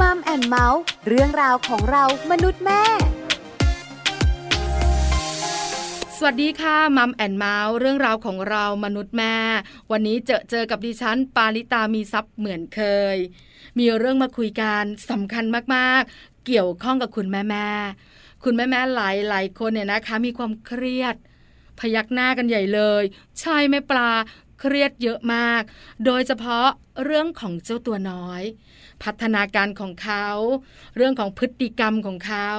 Mom and Mouth เรื่องราวของเรามนุษย์แม่ สวัสดีค่ะ Mom and Mouth เรื่องราวของเรามนุษย์แม่ วันนี้เจอเจอกับดิฉัน ปาลิตามีทรัพย์เหมือนเคย มีเรื่องมาคุยกันสำคัญมากๆ เกี่ยวข้องกับคุณแม่แม่คุณแม่แม่หลายหลายคนเนี่ยนะคะ มีความเครียด พยักหน้ากันใหญ่เลย ใช่ไหมปลาเครียดเยอะมาก โดยเฉพาะเรื่องของเจ้าตัวน้อย พัฒนาการของเขา เรื่องของพฤติกรรมของเขา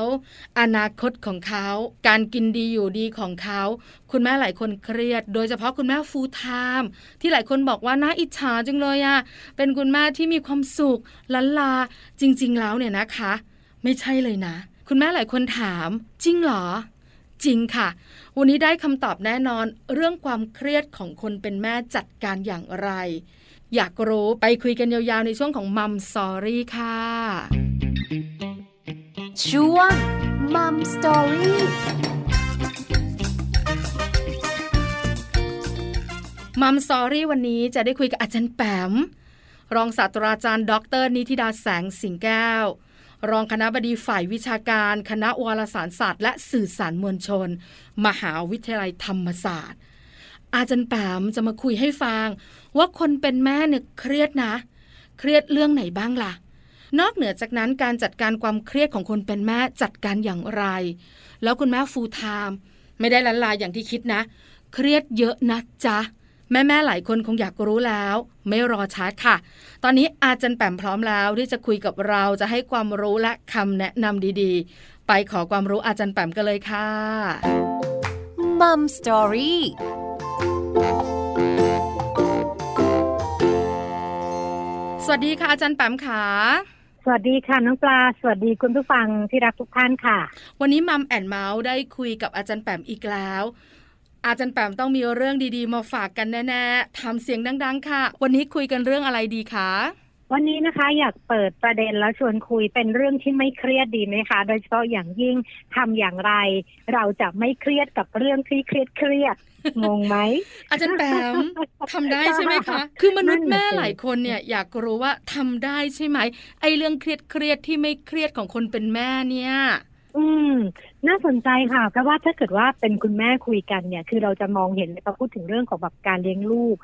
อนาคตของเขา การกินดีอยู่ดีของเขา คุณแม่หลายคนเครียด โดยเฉพาะคุณแม่ฟูลไทม์ที่หลายคนบอกว่าน่าอิจฉาจังเลยอะเป็นคุณแม่ที่มีความสุขลันลาจริง ๆ แล้วเนี่ยนะคะ ไม่ใช่เลยนะ คุณแม่หลายคนถาม จริงเหรอจริงค่ะ วันนี้ได้คำตอบแน่นอนเรื่องความเครียดของคนเป็นแม่จัดการอย่างไร อยากรู้ไปคุยกันยาวๆในช่วงของ Mom Story ค่ะ ช่วง Mom Story Mom Story วันนี้จะได้คุยกับอาจารย์แปม รองศาสตราจารย์ ดร นิธิดาแสงสิงแก้ว รองคณะบดีฝ่ายวิชาการ คณะวารสารศาสตร์ และสื่อสารมวลชน มหาวิทยาลัยธรรมศาสตร์ อาจารย์แปมจะมาคุยให้ฟัง ว่าคนเป็นแม่เนี่ยเครียดนะ เครียดเรื่องไหนบ้างล่ะ นอกเหนือจากนั้นการจัดการความเครียดของคนเป็นแม่จัดการอย่างไร แล้วคุณแม่ฟูลไทม์ไม่ได้ลันลายอย่างที่คิดนะ เครียดเยอะนะจ๊ะแม่แม่ๆหลายคนคงอยากรู้แล้ว ไม่รอช้าค่ะ ตอนนี้อาจารย์แปมพร้อมแล้วที่จะคุยกับเราจะให้ความรู้และคำแนะนำดีๆ ไปขอความรู้อาจารย์แปมกันเลยค่ะ Mom Story สวัสดีค่ะอาจารย์แปมขาสวัสดีค่ะน้องปลา สวัสดีคุณผู้ฟังที่รักทุกท่านค่ะ วันนี้ Mom and Mouth ได้คุยกับอาจารย์แปมอีกแล้ว อาจารย์แปมต้องมีเรื่องดีๆ มาฝากกันแน่ๆทำเสียงดัง ๆ ค่ะ วันนี้คุยกันเรื่องอะไรดีคะ วันนี้นะคะอยากเปิดประเด็นแล้วชวนคุยเป็นเรื่องที่ไม่เครียดดีไหมคะ โดยเฉพาะอย่างยิ่งทำอย่างไร เราจะไม่เครียดกับเรื่องที่เครียดเครียดๆงงไหมอาจารย์แปมทำได้ใช่ไหมคะ คือมนุษย์แม่นั่นน่ะสิหลายคนเนี่ยอยากรู้ว่าทำได้ใช่ไหมไอ้เรื่องเครียดๆที่ไม่เครียดของคนเป็นแม่เนี่ยอืม น่าสนใจค่ะ เพราะว่าถ้าเกิดว่าเป็นคุณแม่คุยกันเนี่ย คือเราจะมองเห็นพอพูดถึงเรื่องของแบบการเลี้ยงลูก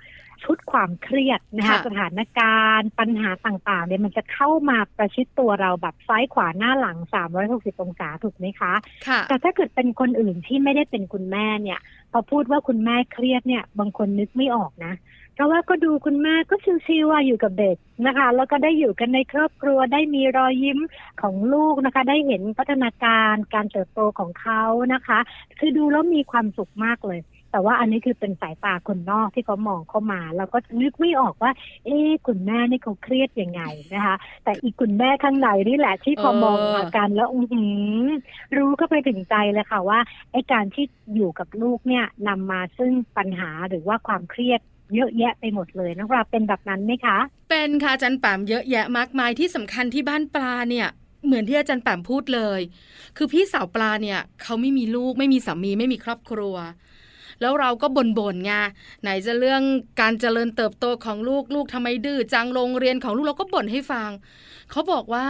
ชุดความเครียดนะคะค่ะสถานการณ์ ปัญหาต่างๆเนี่ยมันจะเข้ามาประชิดตัวเราแบบซ้ายขวาหน้าหลัง 360 องศาถูกไหมคะค่ะแต่ถ้าเกิดเป็นคนอื่นที่ไม่ได้เป็นคุณแม่เนี่ย พอพูดว่าคุณแม่เครียดเนี่ยบางคนนึกไม่ออกนะเพราะว่าก็ดูคุณแม่ก็ชิวๆว่าอยู่กับเด็กนะคะ แล้วก็ได้อยู่กันในครอบครัวได้มีรอยยิ้มของลูกนะคะ ได้เห็นพัฒนาการการเติบโตของเขานะคะ คือดูแล้วมีความสุขมากเลย แต่ว่าอันนี้คือเป็นสายตาคนนอกที่เขามองเข้ามา เราก็นึกไม่ออกว่า เอ๊ะคุณแม่นี่เขาเครียดยังไงนะคะ แต่อีกคุณแม่ข้างในนี่แหละที่พอออมองอาการแล้วอือรู้ก็ไปถึงใจเลยค่ะว่าไอ้การที่อยู่กับลูกเนี่ยนำมาซึ่งปัญหาหรือว่าความเครียดเยอะแยะไปหมดเลยน้องปลาเป็นแบบนั้นไหมคะ เป็นค่ะอาจารย์แปมเยอะแยะมากมายที่สำคัญที่บ้านปลาเนี่ยเหมือนที่อาจารย์แปมพูดเลย คือพี่สาวปลาเนี่ยเขาไม่มีลูกไม่มีสามีไม่มีครอบครัว แล้วเราก็บ่นๆไงไหนจะเรื่องการเจริญเติบโตของลูกลูกทำไมดื้อจังโรงเรียนของลูกเราก็บ่นให้ฟังเขาบอกว่า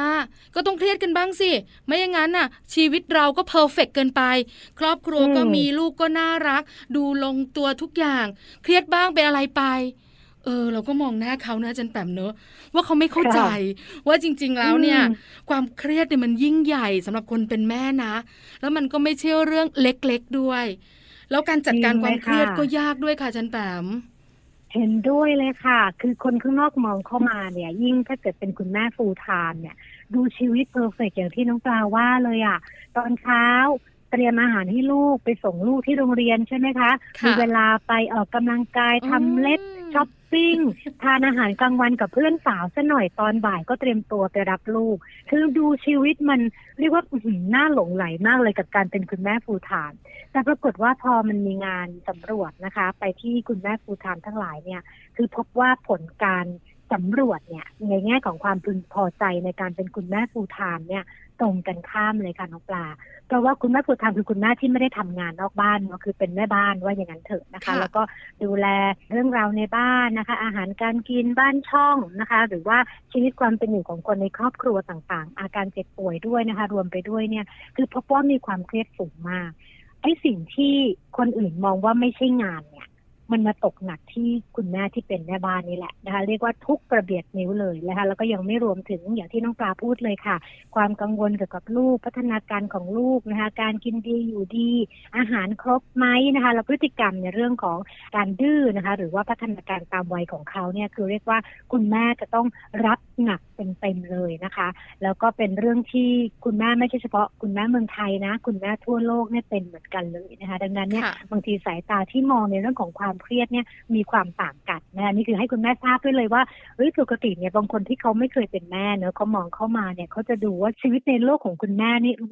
ก็ต้องเครียดกันบ้างสิ ไม่อย่างนั้นน่ะ ชีวิตเราก็ perfect เกินไป ครอบครัวก็อืมมีลูกก็น่ารัก ดูลงตัวทุกอย่าง เครียดบ้างเป็นอะไรไปเออเราก็มองหน้าเขานะอาจารย์แปมเนอะว่าเขาไม่เข้าใจ ว่าจริง ๆ แล้วเนี่ยอืมความเครียดเนี่ยมันยิ่งใหญ่สำหรับคนเป็นแม่นะ แล้วมันก็ไม่ใช่เรื่องเล็กๆด้วย แล้วการจัดการความเครียดก็ยากด้วยค่ะอาจารย์แปมเห็นด้วยเลยค่ะ คือคนข้างนอกมองเข้ามาเนี่ย ยิ่งถ้าเกิดเป็นคุณแม่ full-time เนี่ย ดูชีวิต perfect อย่างที่น้องปลาว่าเลยอะ ตอนเช้าเตรียมอาหารให้ลูกไปส่งลูกที่โรงเรียนใช่ไหมคะค่ะมีเวลาไปออกกำลังกายทำเล็บอืมช้อปปิ้งทานอาหารกลางวันกับเพื่อนสาวซะหน่อยตอนบ่ายก็เตรียมตัวไปรับลูก คือดูชีวิตมันเรียกว่าอื้อหือน่าหลงใหลมากเลยกับการเป็นคุณแม่ full-time แต่ปรากฏว่าพอมันมีงานสำรวจนะคะ ไปที่คุณแม่ full-time ทั้งหลายเนี่ย คือพบว่าผลการสำรวจเนี่ยในแง่ของความพึงพอใจในการเป็นคุณแม่ full-time เนี่ยตรงกันข้ามเลยค่ะน้องปลา เพราะว่าคุณแม่ full-time คือคุณแม่ที่ไม่ได้ทำงานนอกบ้านเนาะคือเป็นแม่บ้านว่าอย่างนั้นเถอะนะคะค่ะแล้วก็ดูแลเรื่องราวในบ้านนะคะ อาหารการกินบ้านช่องนะคะ หรือว่าชีวิตความเป็นอยู่ของคนในครอบครัวต่างๆ อาการเจ็บป่วยด้วยนะคะ รวมไปด้วยเนี่ยคือพบว่ามีความเครียดสูงมาก ไอ้สิ่งที่คนอื่นมองว่าไม่ใช่งานเนี่ย มันมาตกหนักที่คุณแม่ที่เป็นแม่บ้านนี่แหละนะคะเรียกว่าทุกกระเบียดนิ้วเลยนะคะแล้วก็ยังไม่รวมถึงอย่างที่น้องปลาพูดเลยค่ะ ความกังวลเกี่ยวกับลูกพัฒนาการของลูกนะคะการกินดีอยู่ดี อาหารครบไหมนะคะแล้วพฤติกรรมในเรื่องของการดื้อนะคะหรือว่าพัฒนาการตามวัยของเขาเนี่ยคือเรียกว่าคุณแม่จะต้องรับหนักเต็มๆเลยนะคะ แล้วก็เป็นเรื่องที่คุณแม่ไม่ใช่เฉพาะคุณแม่เมืองไทยนะ คุณแม่ทั่วโลกเนี่ยเป็นเหมือนกันเลยนะคะ ดังนั้นเนี่ยค่ะบางทีสายตาที่มองในเรื่องของความความเครียดเนี่ยมีความต่างกันนะนี่คือให้คุณแม่ทราบด้วยเลยว่าเฮ้ยปกติเนี่ยบางคนที่เขาไม่เคยเป็นแม่เนอะเขามองเข้ามาเนี่ยเขาจะดูว่าชีวิตในโลกของคุณแม่นี่อื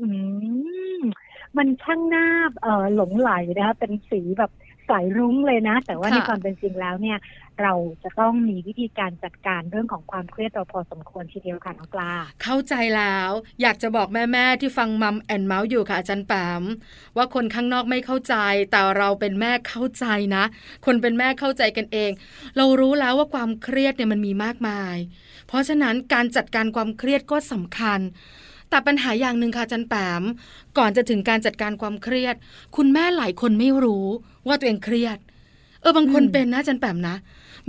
มันช่างน่าเออหลงไหลนะคะเป็นสีแบบ สายรุ้งเลยนะ แต่ว่าค่ะในความเป็นจริงแล้วเนี่ย เราจะต้องมีวิธีการจัดการเรื่องของความเครียดเราพอสมควรทีเดียวค่ะน้องปลา เข้าใจแล้ว อยากจะบอกแม่ๆที่ฟังมัมแอนเมาส์อยู่ค่ะอาจารย์แปมว่าคนข้างนอกไม่เข้าใจ แต่เราเป็นแม่เข้าใจนะ คนเป็นแม่เข้าใจกันเอง เรารู้แล้วว่าความเครียดเนี่ยมันมีมากมาย เพราะฉะนั้นการจัดการความเครียดก็สำคัญ แต่ปัญหาอย่างหนึ่งค่ะจันแปม ก่อนจะถึงการจัดการความเครียด คุณแม่หลายคนไม่รู้ว่าตัวเองเครียด เออบางคนเป็นนะจันแปมนะ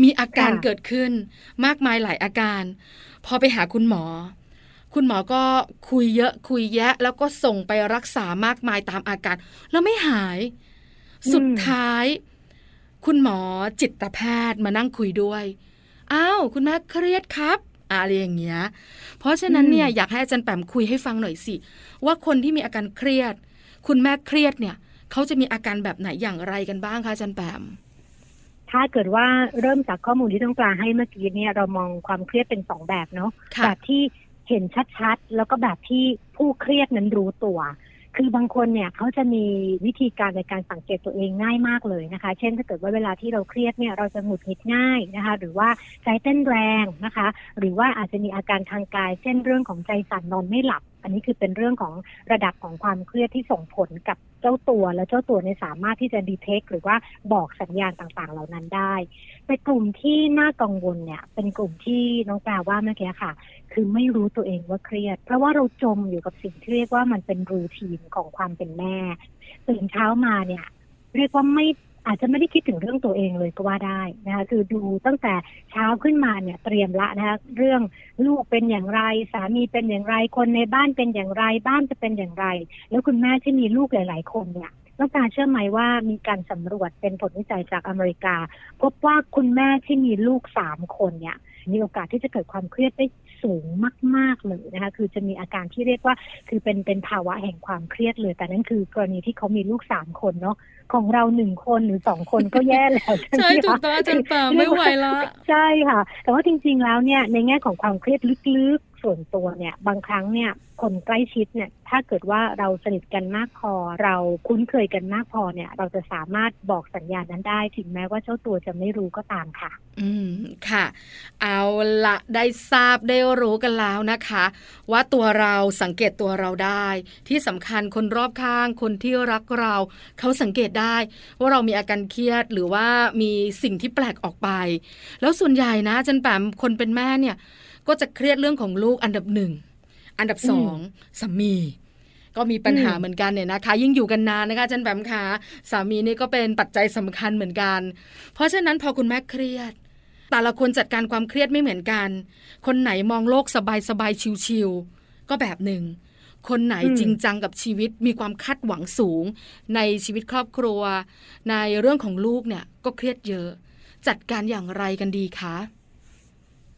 มีอาการเกิดขึ้น มากมายหลายอาการ พอไปหาคุณหมอ คุณหมอก็คุยเยอะคุยแยะ แล้วก็ส่งไปรักษามากมายตามอาการแล้วไม่หาย สุดท้าย คุณหมอจิตแพทย์มานั่งคุยด้วยอ้าวคุณแม่เครียดครับ อะไรอย่างเงี้ย เพราะฉะนั้นเนี่ยอยากให้อาจารย์แปมคุยให้ฟังหน่อยสิ ว่าคนที่มีอาการเครียด คุณแม่เครียดเนี่ยเขาจะมีอาการแบบไหนอย่างไรกันบ้างคะอาจารย์แปมถ้าเกิดว่าเริ่มจากข้อมูลที่ต้องปลาให้เมื่อกี้เนี่ยเรามองความเครียดเป็นสองแบบเนาะค่ะแบบที่เห็นชัดๆ แล้วก็แบบที่ผู้เครียดนั้นรู้ตัว คือบางคนเนี่ยเขาจะมีวิธีการในการสังเกตตัวเองง่ายมากเลยนะคะ เช่นถ้าเกิดว่าเวลาที่เราเครียดเนี่ยเราจะหงุดหงิดง่ายนะคะ หรือว่าใจเต้นแรงนะคะ หรือว่าอาจจะมีอาการทางกาย เช่นเรื่องของใจสั่นนอนไม่หลับ อันนี้คือเป็นเรื่องของระดับของความเครียดที่ส่งผลกับเจ้าตัว และเจ้าตัวเนี่ยสามารถที่จะดีเทคหรือว่าบอกสัญญาณต่างๆ เหล่านั้นได้แต่กลุ่มที่น่ากังวลเนี่ย เป็นกลุ่มที่น้องแปลว่าเมื่อกี้ค่ะ คือไม่รู้ตัวเองว่าเครียด เพราะว่าเราจมอยู่กับสิ่งที่เรียกว่ามันเป็นรูทีนของความเป็นแม่ตื่นเช้ามาเนี่ย เรียกว่าไม่ อาจจะไม่ได้คิดถึงเรื่องตัวเองเลยก็ว่าได้นะคะคือดูตั้งแต่เช้าขึ้นมาเนี่ยเตรียมละนะคะเรื่องลูกเป็นอย่างไร สามีเป็นอย่างไรคนในบ้านเป็นอย่างไร บ้านจะเป็นอย่างไร แล้วคุณแม่ที่มีลูกหลาย ๆ คนเนี่ยต้องการเชื่อไหมว่ามีการสำรวจเป็นผลวิจัยจากอเมริกา พบว่าคุณแม่ที่มีลูกสามคนเนี่ยมีโอกาสที่จะเกิดความเครียดได้ สูงมาก ๆ เลยนะคะ คือจะมีอาการที่เรียกว่า คือเป็นเป็นภาวะแห่งความเครียดเลย แต่นั่นคือกรณีที่เขามีลูกสามคนเนาะของเราหนึ่งคนหรือสองคนก็แย่แล้วใช่ไหมใช่คะถูกต้องอาจารย์แปมไม่ไหวละใช่ค่ะ แต่ว่าจริง ๆ แล้วเนี่ยในแง่ของความเครียดลึกๆส่วนตัวเนี่ย บางครั้งเนี่ย คนใกล้ชิดเนี่ยถ้าเกิดว่าเราสนิทกันมากพอ เราคุ้นเคยกันมากพอเนี่ย เราจะสามารถบอกสัญญาณนั้นได้ ถึงแม้ว่าเจ้าตัวจะไม่รู้ก็ตามค่ะ อืมค่ะ เอาละได้ทราบได้รู้กันแล้วนะคะ ว่าตัวเราสังเกตตัวเราได้ ที่สำคัญคนรอบข้างคนที่รักเรา เขาสังเกตได้ ว่าเรามีอาการเครียดหรือว่ามีสิ่งที่แปลกออกไป แล้วส่วนใหญ่นะจันแปมคนเป็นแม่เนี่ย ก็จะเครียดเรื่องของลูกอันดับหนึ่ง อันดับสองสามีก็มีปัญหาอืมเหมือนกันเนี่ยนะคะ ยิ่งอยู่กันนานนะคะอาจันแปมคะสามีนี่ก็เป็นปัจจัยสำคัญเหมือนกัน เพราะฉะนั้นพอคุณแม่เครียด แต่ละคนจัดการความเครียดไม่เหมือนกัน คนไหนมองโลกสบายสบายๆชิวๆก็แบบหนึ่ง คนไหนอืมจริงจังกับชีวิตมีความคาดหวังสูง ในชีวิตครอบครัว ในเรื่องของลูกเนี่ยก็เครียดเยอะ จัดการอย่างไรกันดีคะ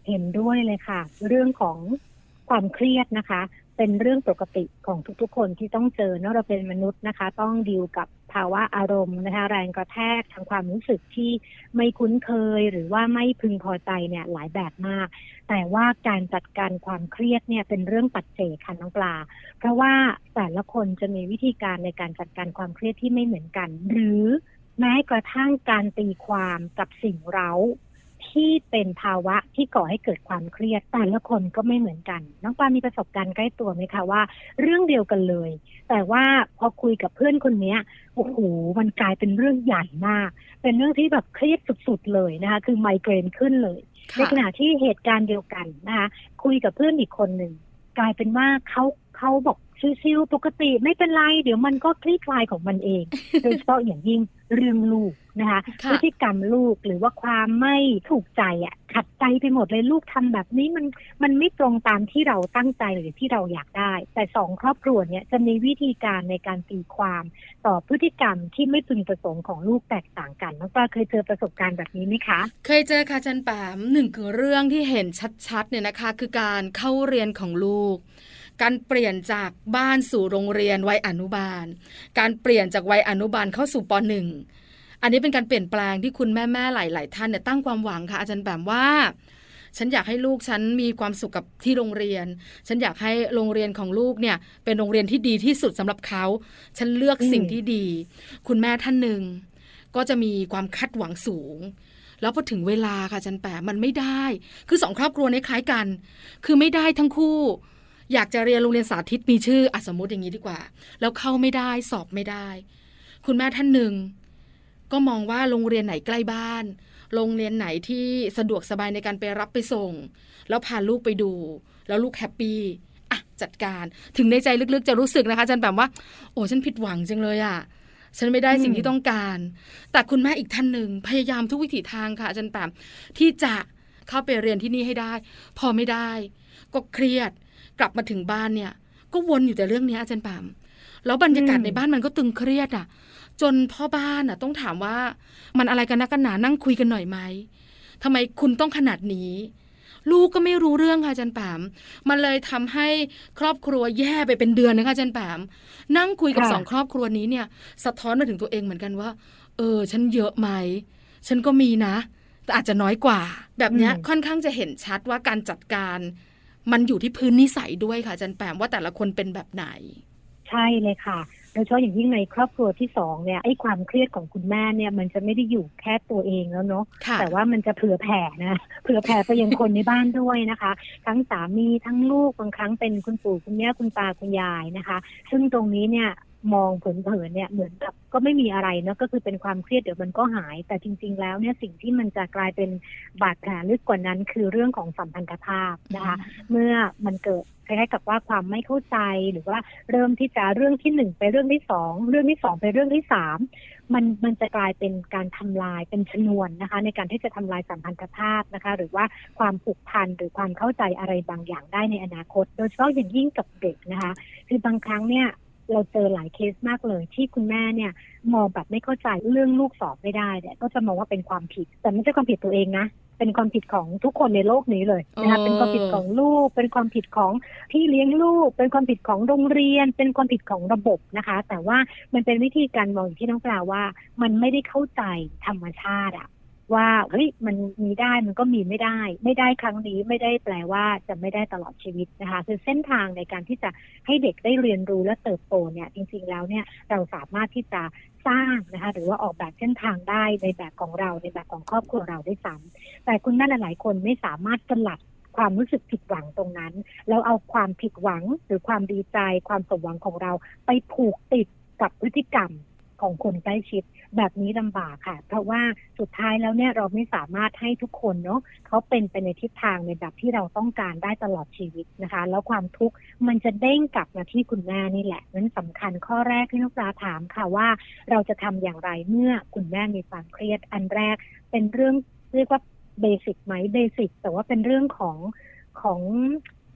เห็นด้วยเลยค่ะ เรื่องของ ความเครียดนะคะ เป็นเรื่องปกติของทุกๆ คนที่ต้องเจอเนอะเราเป็นมนุษย์นะคะ ต้องดีลกับภาวะอารมณ์นะคะแรงกระแทกทางความรู้สึกที่ไม่คุ้นเคยหรือว่าไม่พึงพอใจเนี่ยหลายแบบมาก แต่ว่าการจัดการความเครียดเนี่ยเป็นเรื่องปัจเจกค่ะน้องปลา เพราะว่าแต่ละคนจะมีวิธีการในการจัดการความเครียดที่ไม่เหมือนกัน หรือแม้กระทั่งการตีความกับสิ่งเร้า ที่เป็นภาวะที่ก่อให้เกิดความเครียดแต่ละคนก็ไม่เหมือนกัน น้องปามีประสบการณ์ใกล้ตัวไหมคะว่า เรื่องเดียวกันเลย แต่ว่าพอคุยกับเพื่อนคนนี้โอ้โหมันกลายเป็นเรื่องใหญ่มาก เป็นเรื่องที่แบบเครียดสุดๆเลยนะคะ คือไมเกรนขึ้นเลย ในขณะที่เหตุการณ์เดียวกันนะคะคุยกับเพื่อนอีกคนหนึ่งกลายเป็นว่าเขาเขาบอก ชิวๆปกติไม่เป็นไร เดี๋ยวมันก็คลี่คลายของมันเอง โดยเฉพาะอย่างยิ่งเรื่องลูกนะคะพฤติกรรมลูกหรือว่าความไม่ถูกใจอะขัดใจไปหมดเลยลูกทำแบบนี้มันมันไม่ตรงตามที่เราตั้งใจหรือที่เราอยากได้ แต่สองครอบครัวเนี้ยจะมีวิธีการในการตีความ ต่อพฤติกรรมที่ไม่พึงประสงค์ของลูกแตกต่างกันน้องปลาเคยเจอประสบการณ์แบบนี้ไหมคะ เคยเจอค่ะจันแปมหนึ่งคือเรื่องที่เห็นชัดๆเนี่ยนะคะ คือการเข้าเรียนของลูก การเปลี่ยนจากบ้านสู่โรงเรียนวัยอนุบาล การเปลี่ยนจากวัยอนุบาลเข้าสู่ปหนึ่งอันนี้เป็นการเปลี่ยนแปลงที่คุณแม่แม่หลาย ๆ ท่านเนี่ยตั้งความหวังค่ะอาจารย์แบบว่าฉันอยากให้ลูกฉันมีความสุขกับที่โรงเรียน ฉันอยากให้โรงเรียนของลูกเนี่ย เป็นโรงเรียนที่ดีที่สุดสำหรับเขา ฉันเลือกสิ่งที่ดี คุณแม่ท่านหนึ่งก็จะมีความคาดหวังสูง แล้วพอถึงเวลาค่ะจันแปะมันไม่ได้ คือสองครอบครัวนี้คล้ายกัน คือไม่ได้ทั้งคู่ อยากจะเรียนโรงเรียนสาธิตมีชื่ออสมมติอย่างนี้ดีกว่า แล้วเข้าไม่ได้สอบไม่ได้ คุณแม่ท่านหนึ่งก็มองว่าโรงเรียนไหนใกล้บ้าน โรงเรียนไหนที่สะดวกสบายในการไปรับไปส่ง แล้วพาลูกไปดู แล้วลูกแฮปปี้อะจัดการถึงในใจลึกๆ จะรู้สึกนะคะจันแบบว่า โอ้ฉันผิดหวังจังเลยอะ่ะฉันไม่ได้สิ่งที่ต้องการ แต่คุณแม่อีกท่านหนึ่งพยายามทุกวิถีทางค่ะอาจารย์แปมที่จะเข้าไปเรียนที่นี่ให้ได้ พอไม่ได้ ก็เครียด กลับมาถึงบ้านเนี่ย ก็วนอยู่แต่เรื่องนี้อาจารย์ปาม แล้วบรรยากาศในบ้านมันก็ตึงเครียดอะ จนพ่อบ้านอะ ต้องถามว่ามันอะไรกันนักกันหนานั่งคุยกันหน่อยไหมทำไมคุณต้องขนาดนี้ ลูกก็ไม่รู้เรื่องค่ะอาจารย์ปาม มันเลยทำให้ครอบครัวแย่ไปเป็นเดือนนะคะอาจารย์ปาม นั่งคุยกับสองครอบครัวนี้เนี่ย สะท้อนมาถึงตัวเองเหมือนกันว่า เออ ฉันเยอะไหม ฉันก็มีนะ แต่อาจจะน้อยกว่า แบบนี้ค่อนข้างจะเห็นชัดว่าการจัดการ มันอยู่ที่พื้นนิสัยด้วยค่ะจันแปมว่าแต่ละคนเป็นแบบไหน ใช่เลยค่ะโดยเฉพาะอย่างยิ่งในครอบครัวที่สองเนี่ยไอ้ความเครียดของคุณแม่เนี่ยมันจะไม่ได้อยู่แค่ตัวเองแล้วเนาะแต่ว่ามันจะเผื่อแผ่นะเผื่อแผ่ไปยังคนในบ้านด้วยนะคะ ทั้งสามีทั้งลูกบางครั้งเป็นคุณปู่คุณแม่คุณตาคุณยายนะคะ ซึ่งตรงนี้เนี่ยมองเผินๆเนี่ยเหมือนกับ ก็ไม่มีอะไรเนาะก็คือเป็นความเครียดเดี๋ยวมันก็หาย แต่จริง ๆ แล้วเนี่ยสิ่งที่มันจะกลายเป็นบาดแผลลึกกว่านั้น คือเรื่องของสัมพันธภาพนะคะเมื่อมันเกิดคล้ายๆกับว่าความไม่เข้าใจหรือว่าเริ่มที่จะเรื่องที่หนึ่งไปเรื่องที่สองเรื่องที่สองไปเรื่องที่สามมันมันจะกลายเป็นการทำลายเป็นชนวนนะคะ ในการที่จะทำลายสัมพันธภาพนะคะ หรือว่าความผูกพันหรือความเข้าใจอะไรบางอย่างได้ในอนาคต โดยเฉพาะอย่างยิ่งกับเด็กนะคะ คือบางครั้งเนี่ย เราเจอหลายเคสมากเลย ที่คุณแม่เนี่ยมองแบบไม่เข้าใจเรื่องลูกสอบไม่ได้เนี่ยก็จะมองว่าเป็นความผิด แต่ไม่ใช่ความผิดตัวเองนะเป็นความผิดของทุกคนในโลกนี้เลยนะคะเป็นความผิดของลูก เป็นความผิดของพี่เลี้ยงลูก เป็นความผิดของโรงเรียน เป็นความผิดของระบบนะคะ แต่ว่ามันเป็นวิธีการมองที่น้องปลาว่า มันไม่ได้เข้าใจธรรมชาติอะ ว่าเฮ้ยมันมีได้มันก็มีไม่ได้ ไม่ได้ครั้งนี้ไม่ได้แปลว่าจะไม่ได้ตลอดชีวิตนะคะ คือเส้นทางในการที่จะให้เด็กได้เรียนรู้และเติบโตเนี่ยจริงๆแล้วเนี่ยเราสามารถที่จะสร้างนะคะหรือว่าออกแบบเส้นทางได้ในแบบของเราในแบบของครอบครัวเราได้ซ้ำแต่คุณแม่หลายๆ คนไม่สามารถสลัดความรู้สึกผิดหวังตรงนั้น แล้วเอาความผิดหวังหรือความดีใจความสมหวังของเราไปผูกติดกับพฤติกรรม ของคนใกล้ชิดแบบนี้ลำบากค่ะ เพราะว่าสุดท้ายแล้วเนี่ยเราไม่สามารถให้ทุกคนเนาะเขาเป็นไปในทิศทางในแบบที่เราต้องการได้ตลอดชีวิตนะคะ แล้วความทุกข์มันจะเด้งกลับมาที่คุณแม่นี่แหละนั้นสำคัญข้อแรกที่น้องปลาถามค่ะว่า เราจะทำอย่างไรเมื่อคุณแม่มีความเครียดอันแรก เป็นเรื่องเรียกว่าเบสิกไหมเบสิกแต่ว่าเป็นเรื่องของของ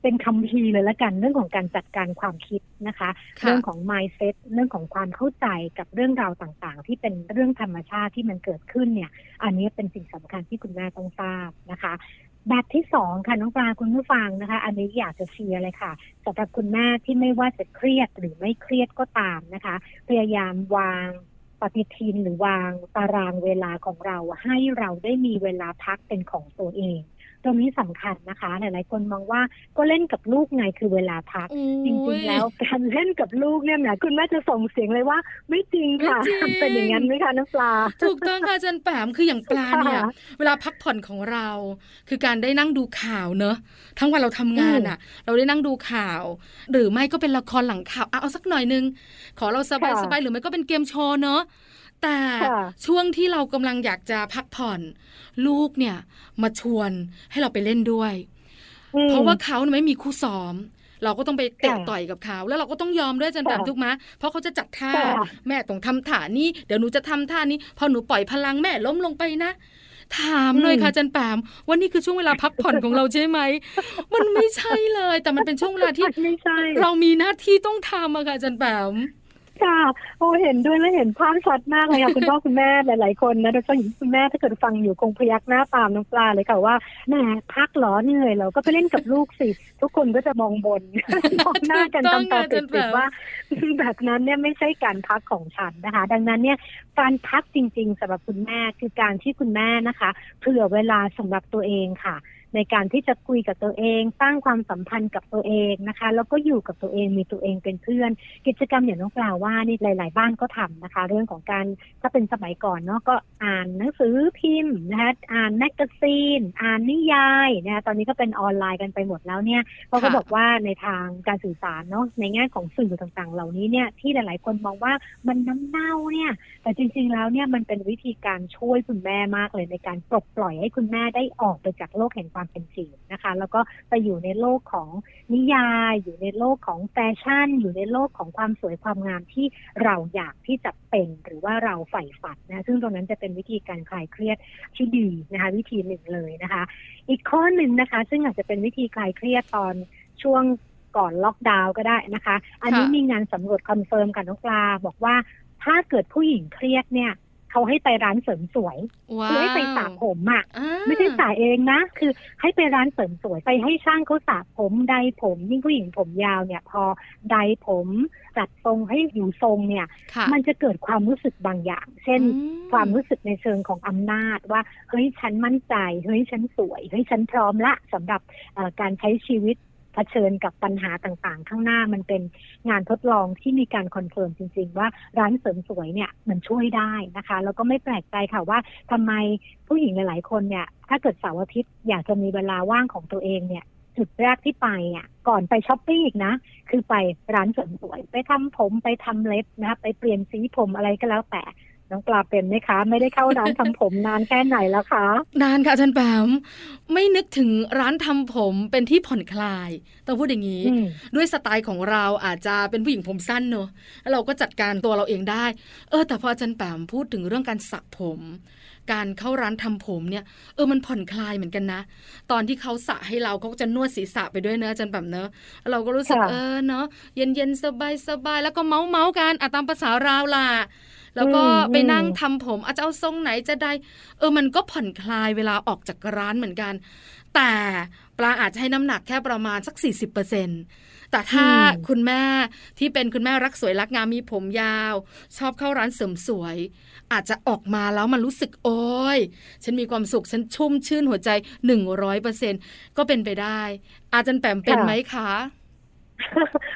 เป็นคำพีเลยละกันเรื่องของการจัดการความคิดนะคะ เรื่องของ mindset เรื่องของความเข้าใจกับเรื่องราวต่างๆ ที่เป็นเรื่องธรรมชาติที่มันเกิดขึ้นเนี่ย อันนี้เป็นสิ่งสำคัญที่คุณแม่ต้องทราบนะคะแบบที่สองค่ะน้องปลาคุณผู้ฟังนะคะ อันนี้อยากจะเชียร์เลยค่ะสำหรับคุณแม่ที่ไม่ว่าจะเครียดหรือไม่เครียดก็ตามนะคะ พยายามวางปฏิทินหรือวางตารางเวลาของเราให้เราได้มีเวลาพักเป็นของตัวเอง ตรงนี้สำคัญนะคะ หลาย ๆ คนมองว่าก็เล่นกับลูกไงคือเวลาพัก จริง ๆ แล้วการเล่นกับลูกเนี่ยนะคุณแม่จะส่งเสียงเลยว่า ไม่จริงค่ะเป็นอย่างนั้นไหมคะน้ำปลา ถูกต้องค่ะจันแปมคืออย่างปลาเนี่ยเวลาพักผ่อนของเรา คือการได้นั่งดูข่าวเนอะทั้งวันเราทำงานอะ เราได้นั่งดูข่าว หรือไม่ก็เป็นละครหลังข่าวเอาสักหน่อยนึง ขอเราสบายสบายหรือไม่ก็เป็นเกมโชว์เนอะ แต่ช่วงที่เรากำลังอยากจะพักผ่อน ลูกเนี่ยมาชวนให้เราไปเล่นด้วย เพราะว่าเขาไม่มีคู่ซ้อม เราก็ต้องไปเตะต่อยกับเขาแล้วเราก็ต้องยอมด้วยจนแบบทุกมะเพราะเขาจะจัดท่าแม่ต้องทำท่านี้เดี๋ยวหนูจะทำท่านี้พอหนูปล่อยพลังแม่ล้มลงไปนะถามเลยค่ะจันแปมว่านี่คือช่วงเวลาพักผ่อนของเราใช่ไหม มันไม่ใช่เลย แต่มันเป็นช่วงเวลาที่เรามีหน้าที่ต้องทำอะค่ะจันแปม ค่ะโอ้เห็นด้วยและเห็นภาพชัดมากเลยค่ะคุณพ่อคุณแม่หลาย ๆ คนนะโดยเฉพาะคุณแม่ถ้าเกิดฟังอยู่คงพยักหน้าตามน้ำปลาเลยค่ะว่าแหมพักหรอเหนื่อยเราก็ไปเล่นกับลูกสิทุกคนก็จะมองบนมองหน้ากันตำตาติดๆว่าแบบนั้นเนี่ยไม่ใช่การพักของฉันนะคะ ดังนั้นเนี่ยการพักจริง ๆสำหรับคุณแม่คือการที่คุณแม่นะคะเผื่อเวลาสำหรับตัวเองค่ะ ในการที่จะคุยกับตัวเอง สร้างความสัมพันธ์กับตัวเองนะคะ แล้วก็อยู่กับตัวเองมีตัวเองเป็นเพื่อน กิจกรรมอย่างน้องกล่าวว่านี่หลาย ๆ บ้านก็ทำนะคะ เรื่องของการถ้าเป็นสมัยก่อนเนาะก็อ่านหนังสือพิมพ์นะคะอ่าน magazine อ่านนิยายนะคะตอนนี้ก็เป็นออนไลน์กันไปหมดแล้วเนี่ยเขาก็บอกว่าในทางการสื่อสารเนาะในแง่ของสื่อต่างๆ เหล่านี้เนี่ยที่หลายๆ คนมองว่ามันน้ำเน่าเนี่ยแต่จริง ๆ แล้วเนี่ยมันเป็นวิธีการช่วยคุณแม่มากเลยในการปลดปล่อยให้คุณแม่ได้ออกไปจากโลกแห่งความเป็นจริงนะคะ แล้วก็ไปอยู่ในโลกของนิยาย อยู่ในโลกของแฟชั่น อยู่ในโลกของความสวยความงามที่เราอยากที่จะเป็นหรือว่าเราใฝ่ฝันนะซึ่งตรงนั้นจะเป็นวิธีการคลายเครียดที่ดีนะคะ วิธีหนึ่งเลยนะคะ อีกข้อหนึ่งนะคะ ซึ่งอาจจะเป็นวิธีคลายเครียดตอนช่วงก่อนล็อกดาวน์ก็ได้นะคะ อันนี้มีงานสำรวจ confirm กับน้องปลาบอกว่าถ้าเกิดผู้หญิงเครียดเนี่ย เขาให้ไปร้านเสริมสวยคือให้ไปสระผมอะไม่ใช่สระเองนะ คือให้ไปร้านเสริมสวยไปให้ช่างเขาสระผมไดร์ผม ยิ่งผู้หญิงผมยาวเนี่ย พอไดร์ผมจัดทรงให้อยู่ทรงเนี่ย มันจะเกิดความรู้สึกบางอย่าง เช่น ความรู้สึกในเชิงของอำนาจว่าเฮ้ยฉันมั่นใจเฮ้ยฉันสวยเฮ้ยฉันพร้อมละสำหรับการใช้ชีวิต เผชิญกับปัญหาต่างๆ ข้างหน้ามันเป็นงานทดลองที่มีการ confirm จริง ๆ ว่าร้านเสริมสวยเนี่ยมันช่วยได้นะคะ แล้วก็ไม่แปลกใจค่ะว่าทำไมผู้หญิงหลายๆคนเนี่ยถ้าเกิดเสาร์อาทิตย์อยากจะมีเวลาว่างของตัวเองเนี่ยจุดแรกที่ไปอะก่อนไปช้อปปิ้งอีกนะ คือไปร้านเสริมสวย ไปทำผมไปทำเล็บนะคะไปเปลี่ยนสีผมอะไรก็แล้วแต่ น้องปลาเป็นไหมคะ ไม่ได้เข้าร้านทำผมนานแค่ไหนแล้วคะ นานค่ะอาจารย์แปมไม่นึกถึงร้านทำผมเป็นที่ผ่อนคลายต้องพูดอย่างนี้ ด้วยสไตล์ของเราอาจจะเป็นผู้หญิงผมสั้นเนอะแล้วเราก็จัดการตัวเราเองได้ เออ แต่พออาจารย์แปมพูดถึงเรื่องการสระผมการเข้าร้านทำผมเนี่ยเออมันผ่อนคลายเหมือนกันนะ ตอนที่เขาสระให้เราเขาจะนวดศีรษะไปด้วยเนอะอาจารย์แปมเนอะเราก็รู้สึกเออเนอะเย็นเย็นสบายสบายแล้วก็เมาเมากันอะตามภาษาเราล่ะ แล้วก็ไปนั่งทำผมอาจจะเอาทรงไหนจะได้ เออมันก็ผ่อนคลายเวลาออกจากร้านเหมือนกัน แต่ปลาอาจจะให้น้ำหนักแค่ประมาณสัก 40%แต่ถ้าคุณแม่ที่เป็นคุณแม่รักสวยรักงามมีผมยาว ชอบเข้าร้านเสริมสวย อาจจะออกมาแล้วมันรู้สึกโอ้ยฉันมีความสุข ฉันชุ่มชื่นหัวใจหนึ่งร้อยเปอร์เซ็นก็เป็นไปได้ อาจารย์แปมเป็นไหมคะ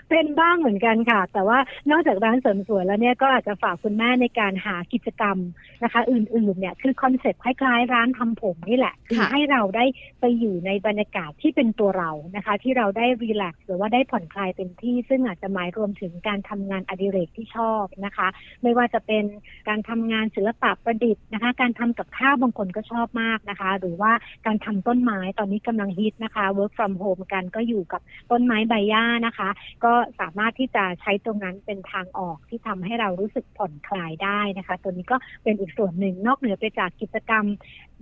เป็นบ้างเหมือนกันค่ะ แต่ว่านอกจากร้านเสริมสวยแล้วเนี่ยก็อาจจะฝากคุณแม่ในการหากิจกรรมนะคะ อื่นๆเนี่ยคือคอนเซ็ปต์คล้ายๆ ร้านทำผมนี่แหละ คือให้เราได้ไปอยู่ในบรรยากาศที่เป็นตัวเรานะคะ ที่เราได้ relax หรือว่าได้ผ่อนคลายเต็มที่ ซึ่งอาจจะหมายรวมถึงการทำงานอดิเรกที่ชอบนะคะ ไม่ว่าจะเป็นการทำงานศิลปะประดิษฐ์นะคะ การทำกับข้าวบางคนก็ชอบมากนะคะ หรือว่าการทำต้นไม้ตอนนี้กำลังฮิตนะคะ work from home กันก็อยู่กับต้นไม้ใบหญ้านะคะก็สามารถที่จะใช้ตรงนั้นเป็นทางออกที่ทำให้เรารู้สึกผ่อนคลายได้นะคะ ตัวนี้ก็เป็นอีกส่วนหนึ่งนอกเหนือไปจากกิจกรรม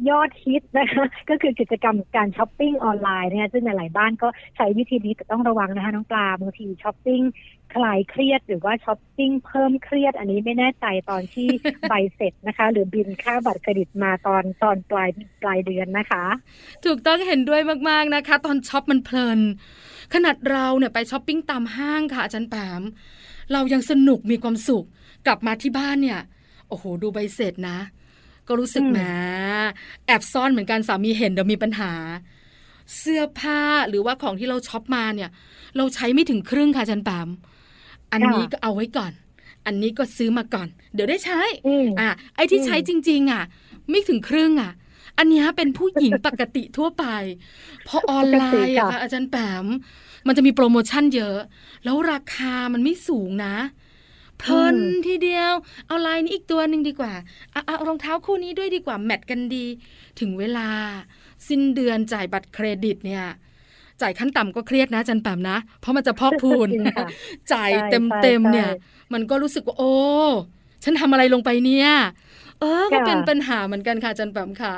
ยอดฮิตนะคะก็คือกิจกรรมการช้อปปิ้งออนไลน์นะคะซึ่งหลายบ้านก็ใช้วิธีนี้แต่ต้องระวังนะคะน้องปลาบางทีช้อปปิ้งคลายเครียดหรือว่าช้อปปิ้งเพิ่มเครียด อันนี้ไม่แน่ใจตอนที่ใบเสร็จนะคะ หรือบิลค่าบัตรเครดิตมาตอนตอนปลายปลายเดือนนะคะ ถูกต้องเห็นด้วยมากๆนะคะ ตอนช็อปมันเพลิน ขนาดเราเนี่ยไปช้อปปิ้งตามห้างค่ะอาจารย์แปมเรายังสนุกมีความสุข กลับมาที่บ้านเนี่ย โอ้โห ดูใบเสร็จนะ ก็รู้สึกแหมแอบซ่อนเหมือนกันสามีเห็นเดี๋ยวมีปัญหา เสื้อผ้าหรือว่าของที่เราช็อปมาเนี่ย เราใช้ไม่ถึงครึ่งค่ะอาจารย์แปม อันนี้ก็เอาไว้ก่อน อันนี้ก็ซื้อมาก่อน เดี๋ยวได้ใช้ อะไอ้ที่ใช้จริง ๆ อะ ไม่ถึงครึ่งอะ อันนี้เป็นผู้หญิงปกติทั่วไป พอออนไลน์อะค่ะอาจารย์แปม มันจะมีโปรโมชั่นเยอะ แล้วราคามันไม่สูงนะเพลินทีเดียว เอาลายนี้อีกตัวหนึ่งดีกว่าเอาเอารองเท้าคู่นี้ด้วยดีกว่า match กันดี ถึงเวลา สิ้นเดือนจ่ายบัตรเครดิตเนี่ยจ่ายขั้นต่ำก็เครียดนะจันแปมนะ เพราะมันจะพอกพูน จ่ายเต็มเต็มเนี่ย มันก็รู้สึกว่าโอ้ ฉันทำอะไรลงไปเนี่ย เออก็เป็นปัญหาเหมือนกันค่ะจันแปมค่ะ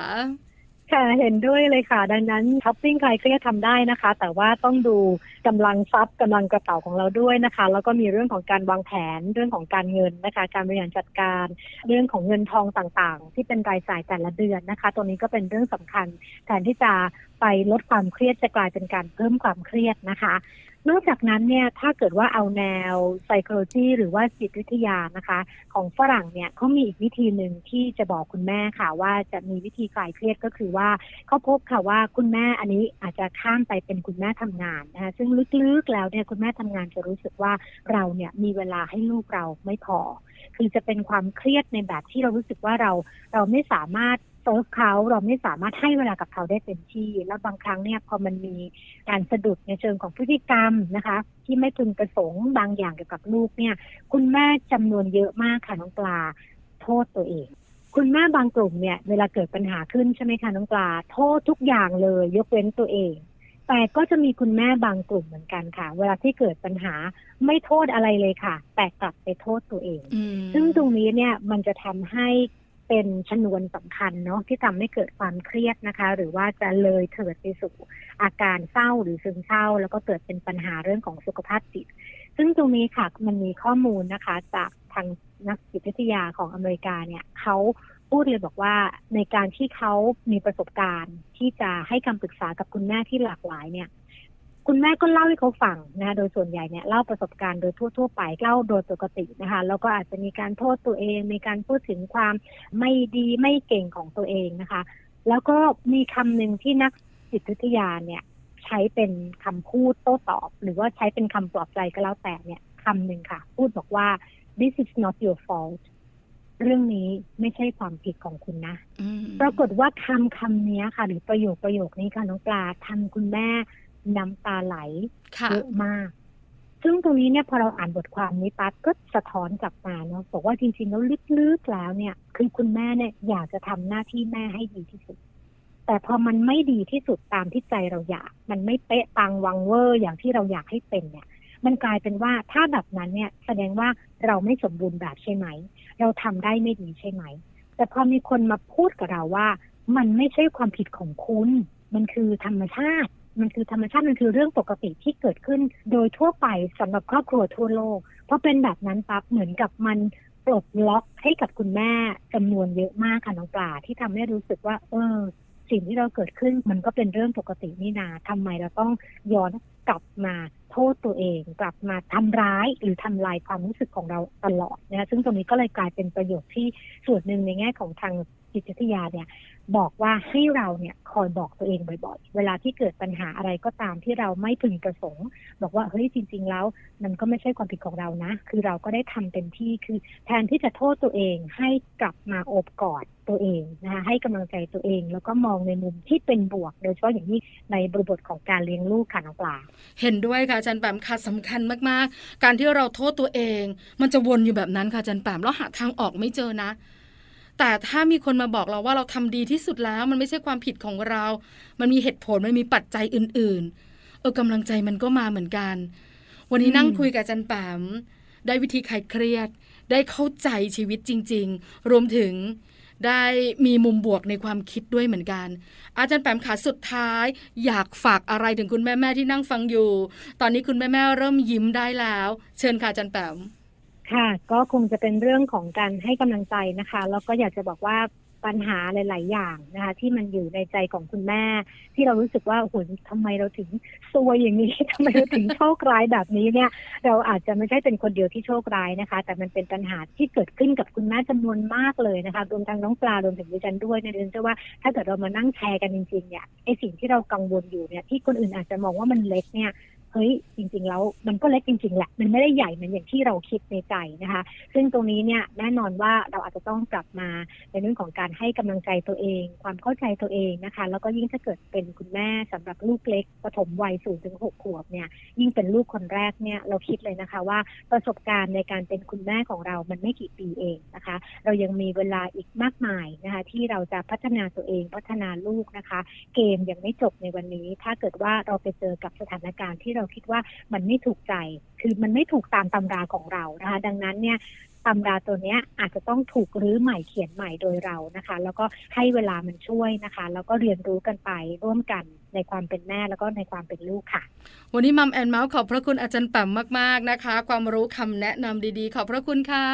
ค่ะเห็นด้วยเลยค่ะ ดังนั้นช้อปปิ้งใครเครียดทำได้นะคะ แต่ว่าต้องดูกำลังทรัพย์กำลังกระเป๋าของเราด้วยนะคะ แล้วก็มีเรื่องของการวางแผนเรื่องของการเงินนะคะ การบริหารจัดการ เรื่องของเงินทองต่างๆ ที่เป็นรายจ่ายแต่ละเดือนนะคะ ตัวนี้ก็เป็นเรื่องสำคัญแทนที่จะไปลดความเครียดจะกลายเป็นการเพิ่มความเครียดนะคะ นอกจากนั้นเนี่ยถ้าเกิดว่าเอาแนว psychology หรือว่าจิตวิทยานะคะ ของฝรั่งเนี่ยเขามีอีกวิธีหนึ่งที่จะบอกคุณแม่ค่ะ ว่าจะมีวิธีคลายเครียดก็คือว่าเขาพบค่ะว่าคุณแม่อันนี้อาจจะข้ามไปเป็นคุณแม่ทำงานนะคะซึ่งลึกๆแล้วเนี่ยคุณแม่ทำงานจะรู้สึกว่าเราเนี่ยมีเวลาให้ลูกเราไม่พอ คือจะเป็นความเครียดในแบบที่เรารู้สึกว่าเราเราไม่สามารถ เซิร์ฟเขาเราไม่สามารถให้เวลากับเขาได้เต็มที่ แล้วบางครั้งเนี่ยพอมันมีการสะดุดในเชิงของพฤติกรรมนะคะ ที่ไม่พึงประสงค์บางอย่างเกี่ยวกับลูกเนี่ย คุณแม่จำนวนเยอะมากค่ะน้องปลาโทษตัวเอง คุณแม่บางกลุ่มเนี่ย เวลาเกิดปัญหาขึ้นใช่ไหมคะน้องปลาโทษทุกอย่างเลย ยกเว้นตัวเองแต่ก็จะมีคุณแม่บางกลุ่มเหมือนกันค่ะ เวลาที่เกิดปัญหาไม่โทษอะไรเลยค่ะ แต่กลับไปโทษตัวเอง ซึ่งตรงนี้เนี่ยมันจะทำให้ เป็นชนวนสำคัญเนาะที่ทำให้เกิดความเครียดนะคะ หรือว่าจะเลยเถิดไปสู่อาการเศร้าหรือซึมเศร้า แล้วก็เกิดเป็นปัญหาเรื่องของสุขภาพจิต ซึ่งตรงนี้ค่ะมันมีข้อมูลนะคะ จากทางนักจิตวิทยาของอเมริกาเนี่ยเขาพูดเลยบอกว่าในการที่เขามีประสบการณ์ที่จะให้คำปรึกษากับคุณแม่ที่หลากหลายเนี่ย คุณแม่ก็เล่าให้เขาฟังนะโดยส่วนใหญ่เนี่ยเล่าประสบการณ์โดยทั่ว ๆ ไปเล่าโดยปกตินะคะแล้วก็อาจจะมีการโทษตัวเองมีการพูดถึงความไม่ดีไม่เก่งของตัวเองนะคะ แล้วก็มีคำหนึ่งที่นักจิตวิทยาเนี่ยใช้เป็นคำพูดโต้ตอบ หรือว่าใช้เป็นคำปลอบใจก็แล้วแต่เนี่ยคำหนึ่งค่ะ พูดบอกว่า this is not your fault เรื่องนี้ไม่ใช่ความผิดของคุณนะ ปรากฏว่าคำคำนี้ค่ะ หรือประโยคประโยคนี้ค่ะน้องปลาทำคุณแม่ น้ำตาไหลเยอะมาก ซึ่งตรงนี้เนี่ยพอเราอ่านบทความนี้ปั๊บก็สะท้อนกลับมาเนาะบอกว่าจริงๆแล้วลึกๆแล้วเนี่ย คือคุณแม่เนี่ยอยากจะทำหน้าที่แม่ให้ดีที่สุด แต่พอมันไม่ดีที่สุดตามที่ใจเราอยาก มันไม่เป๊ะปังวังเวอร์อย่างที่เราอยากให้เป็นเนี่ย มันกลายเป็นว่าถ้าแบบนั้นเนี่ย แสดงว่าเราไม่สมบูรณ์แบบใช่ไหม เราทำได้ไม่ดีใช่ไหม แต่พอมีคนมาพูดกับเราว่า มันไม่ใช่ความผิดของคุณ มันคือธรรมชาติ มันคือธรรมชาติมันคือเรื่องปกติที่เกิดขึ้น โดยทั่วไปสำหรับครอบครัวทั่วโลก เพราะเป็นแบบนั้นปั๊บเหมือนกับมันปลดล็อกให้กับคุณแม่จำนวนเยอะมากค่ะน้องปลาที่ทำให้รู้สึกว่า เออ สิ่งที่เราเกิดขึ้นมันก็เป็นเรื่องปกตินี่นาทำไมเราต้องย้อนกลับมา โทษตัวเอง กลับมาทำร้ายหรือทำลายความรู้สึกของเราตลอดนะคะซึ่งตรงนี้ก็เลยกลายเป็นประโยชน์ที่ส่วนหนึ่งในแง่ของทางจิตวิทยาเนี่ยบอกว่าให้เราเนี่ยคอยบอกตัวเองบ่อยๆ เวลาที่เกิดปัญหาอะไรก็ตามที่เราไม่พึงประสงค์ บอกว่าเฮ้ยจริง ๆ แล้วมันก็ไม่ใช่ความผิดของเรานะ คือเราก็ได้ทำเต็มที่คือแทนที่จะโทษตัวเองให้กลับมาโอบกอดตัวเองนะคะให้กำลังใจตัวเอง แล้วก็มองในมุมที่เป็นบวก โดยเฉพาะอย่างนี้ในบริบทของการเลี้ยงลูกค่ะน้องปลาเห็นด้วยค่ะอาจารย์แปมค่ะสำคัญมากๆ การที่เราโทษตัวเอง มันจะวนอยู่แบบนั้นค่ะอาจารย์แปมแล้วหาทางออกไม่เจอนะ แต่ถ้ามีคนมาบอกเราว่าเราทำดีที่สุดแล้ว มันไม่ใช่ความผิดของเรา มันมีเหตุผลมันมีปัจจัยอื่น ๆ เออกำลังใจมันก็มาเหมือนกัน วันนี้นั่งคุยกับจันแปมได้วิธีคลายเครียด ได้เข้าใจชีวิตจริง ๆ รวมถึง ได้มีมุมบวกในความคิดด้วยเหมือนกัน อาจารย์แปมขาสุดท้าย อยากฝากอะไรถึงคุณแม่แม่ที่นั่งฟังอยู่ ตอนนี้คุณแม่แม่เริ่มยิ้มได้แล้ว เชิญค่ะอาจารย์แปมค่ะก็คงจะเป็นเรื่องของการให้กำลังใจนะคะ แล้วก็อยากจะบอกว่า ปัญหาหลาย ๆ อย่างนะคะที่มันอยู่ในใจของคุณแม่ ที่เรารู้สึกว่าโหทำไมเราถึงซวยอย่างนี้ทำไมเราถึงโชคร้ายแบบนี้เนี่ย เราอาจจะไม่ใช่เป็นคนเดียวที่โชคร้ายนะคะ แต่มันเป็นปัญหาที่เกิดขึ้นกับคุณแม่จำนวนมากเลยนะคะรวมทั้งน้องปลารวมถึงดิฉันด้วยนี่ยดิฉันเชื่อว่าถ้าเกิดเรามานั่งแชร์กันจริง ๆ เนี่ยไอสิ่งที่เรากังวลอยู่เนี่ยที่คนอื่นอาจจะมองว่ามันเล็กเนี่ย เฮ้ยจริง ๆ แล้วมันก็เล็กจริงๆแหละมันไม่ได้ใหญ่เหมือนอย่างที่เราคิดในใจนะคะ ซึ่งตรงนี้เนี่ยแน่นอนว่าเราอาจจะต้องกลับมาในเรื่องของการให้กำลังใจตัวเอง ความเข้าใจตัวเองนะคะ แล้วก็ยิ่งถ้าเกิดเป็นคุณแม่สำหรับลูกเล็กปฐมวัยสูงถึงหกขวบเนี่ย ยิ่งเป็นลูกคนแรกเนี่ยเราคิดเลยนะคะว่าประสบการณ์ในการเป็นคุณแม่ของเรามันไม่กี่ปีเองนะคะ เรายังมีเวลาอีกมากมายนะคะ ที่เราจะพัฒนาตัวเองพัฒนาลูกนะคะ เกมยังไม่จบในวันนี้ ถ้าเกิดว่าเราไปเจอกับสถานการณ์ที่เราคิดว่ามันไม่ถูกใจ คือมันไม่ถูกตามตำราของเรานะคะ ดังนั้นเนี่ยตำราตัวนี้อาจจะต้องถูกรื้อใหม่เขียนใหม่โดยเรานะคะ แล้วก็ให้เวลามันช่วยนะคะ แล้วก็เรียนรู้กันไปร่วมกันในความเป็นแม่แล้วก็ในความเป็นลูกค่ะ วันนี้ Mom and Mouth ขอบพระคุณอาจารย์แปมมาก ๆนะคะ ความรู้คำแนะนำดีๆ ขอบพระคุณค่ะ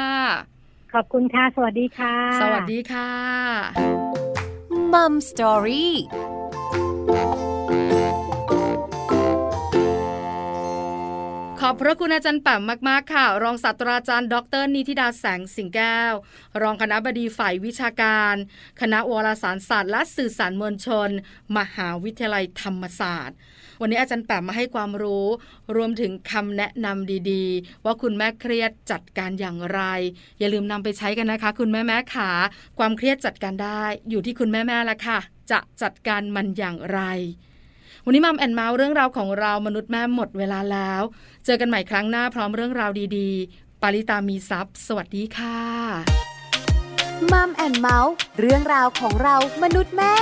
ขอบคุณค่ะ สวัสดีค่ะ สวัสดีค่ะ Mom Story อบพระคุณอาจารย์แป๋มมาก ๆ ค่ะ รองศาสตราจารย์ ดรนิติดาแสงสิงแก้ว รองคณะบดีฝ่ายวิชาการ คณะวารสารศาสตร์และสื่อสารมวลชน มหาวิทยาลัยธรรมศาสตร์ วันนี้อาจารย์แปมมาให้ความรู้ รวมถึงคำแนะนำดีๆ ว่าคุณแม่เครียดจัดการอย่างไร อย่าลืมนำไปใช้กันนะคะ คุณแม่แม่ขาความเครียดจัดการได้อยู่ที่คุณแม่แม่ละค่ะ จะจัดการมันอย่างไรวันนี้ Mom and Mouth เรื่องราวของเรามนุษย์แม่หมดเวลาแล้ว เจอกันใหม่ครั้งหน้าพร้อมเรื่องราวดีๆ ปาริตามีซัพ์สวัสดีค่ะ Mom and Mouth เรื่องราวของเรามนุษย์แม่